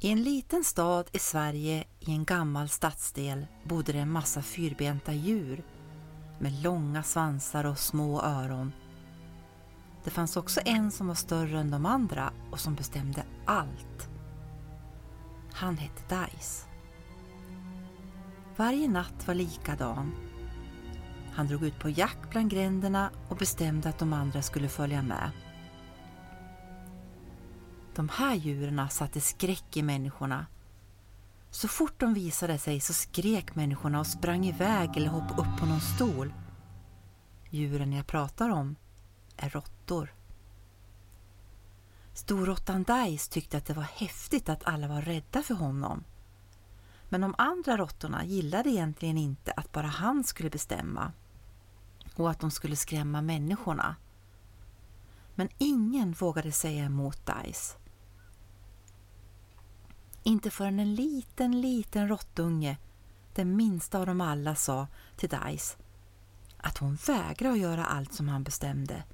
I en liten stad i Sverige i en gammal stadsdel bodde det en massa fyrbenta djur med långa svansar och små öron. Det fanns också en som var större än de andra och som bestämde allt. Han hette Dice. Varje natt var likadan. Han drog ut på jakt bland gränderna och bestämde att de andra skulle följa med. De här djuren satte skräck i människorna. Så fort de visade sig så skrek människorna och sprang iväg eller hoppade upp på någon stol. Djuren jag pratar om är råttor. Storråttan Dice tyckte att det var häftigt att alla var rädda för honom. Men de andra råttorna gillade egentligen inte att bara han skulle bestämma och att de skulle skrämma människorna. Men ingen vågade säga emot Dice. Inte förrän en liten, liten råttunge, den minsta av dem alla, sa till Dice att hon vägrade att göra allt som han bestämde.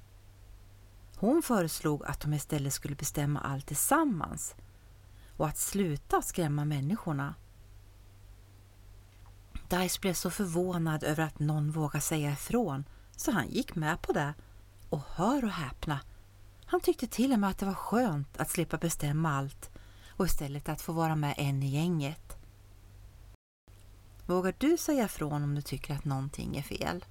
Hon föreslog att de istället skulle bestämma allt tillsammans och att sluta skrämma människorna. Dice blev så förvånad över att någon vågade säga ifrån så han gick med på det. Och hör och häpna, han tyckte till och med att det var skönt att slippa bestämma allt och istället att få vara med en i gänget. Vågar du säga ifrån om du tycker att någonting är fel?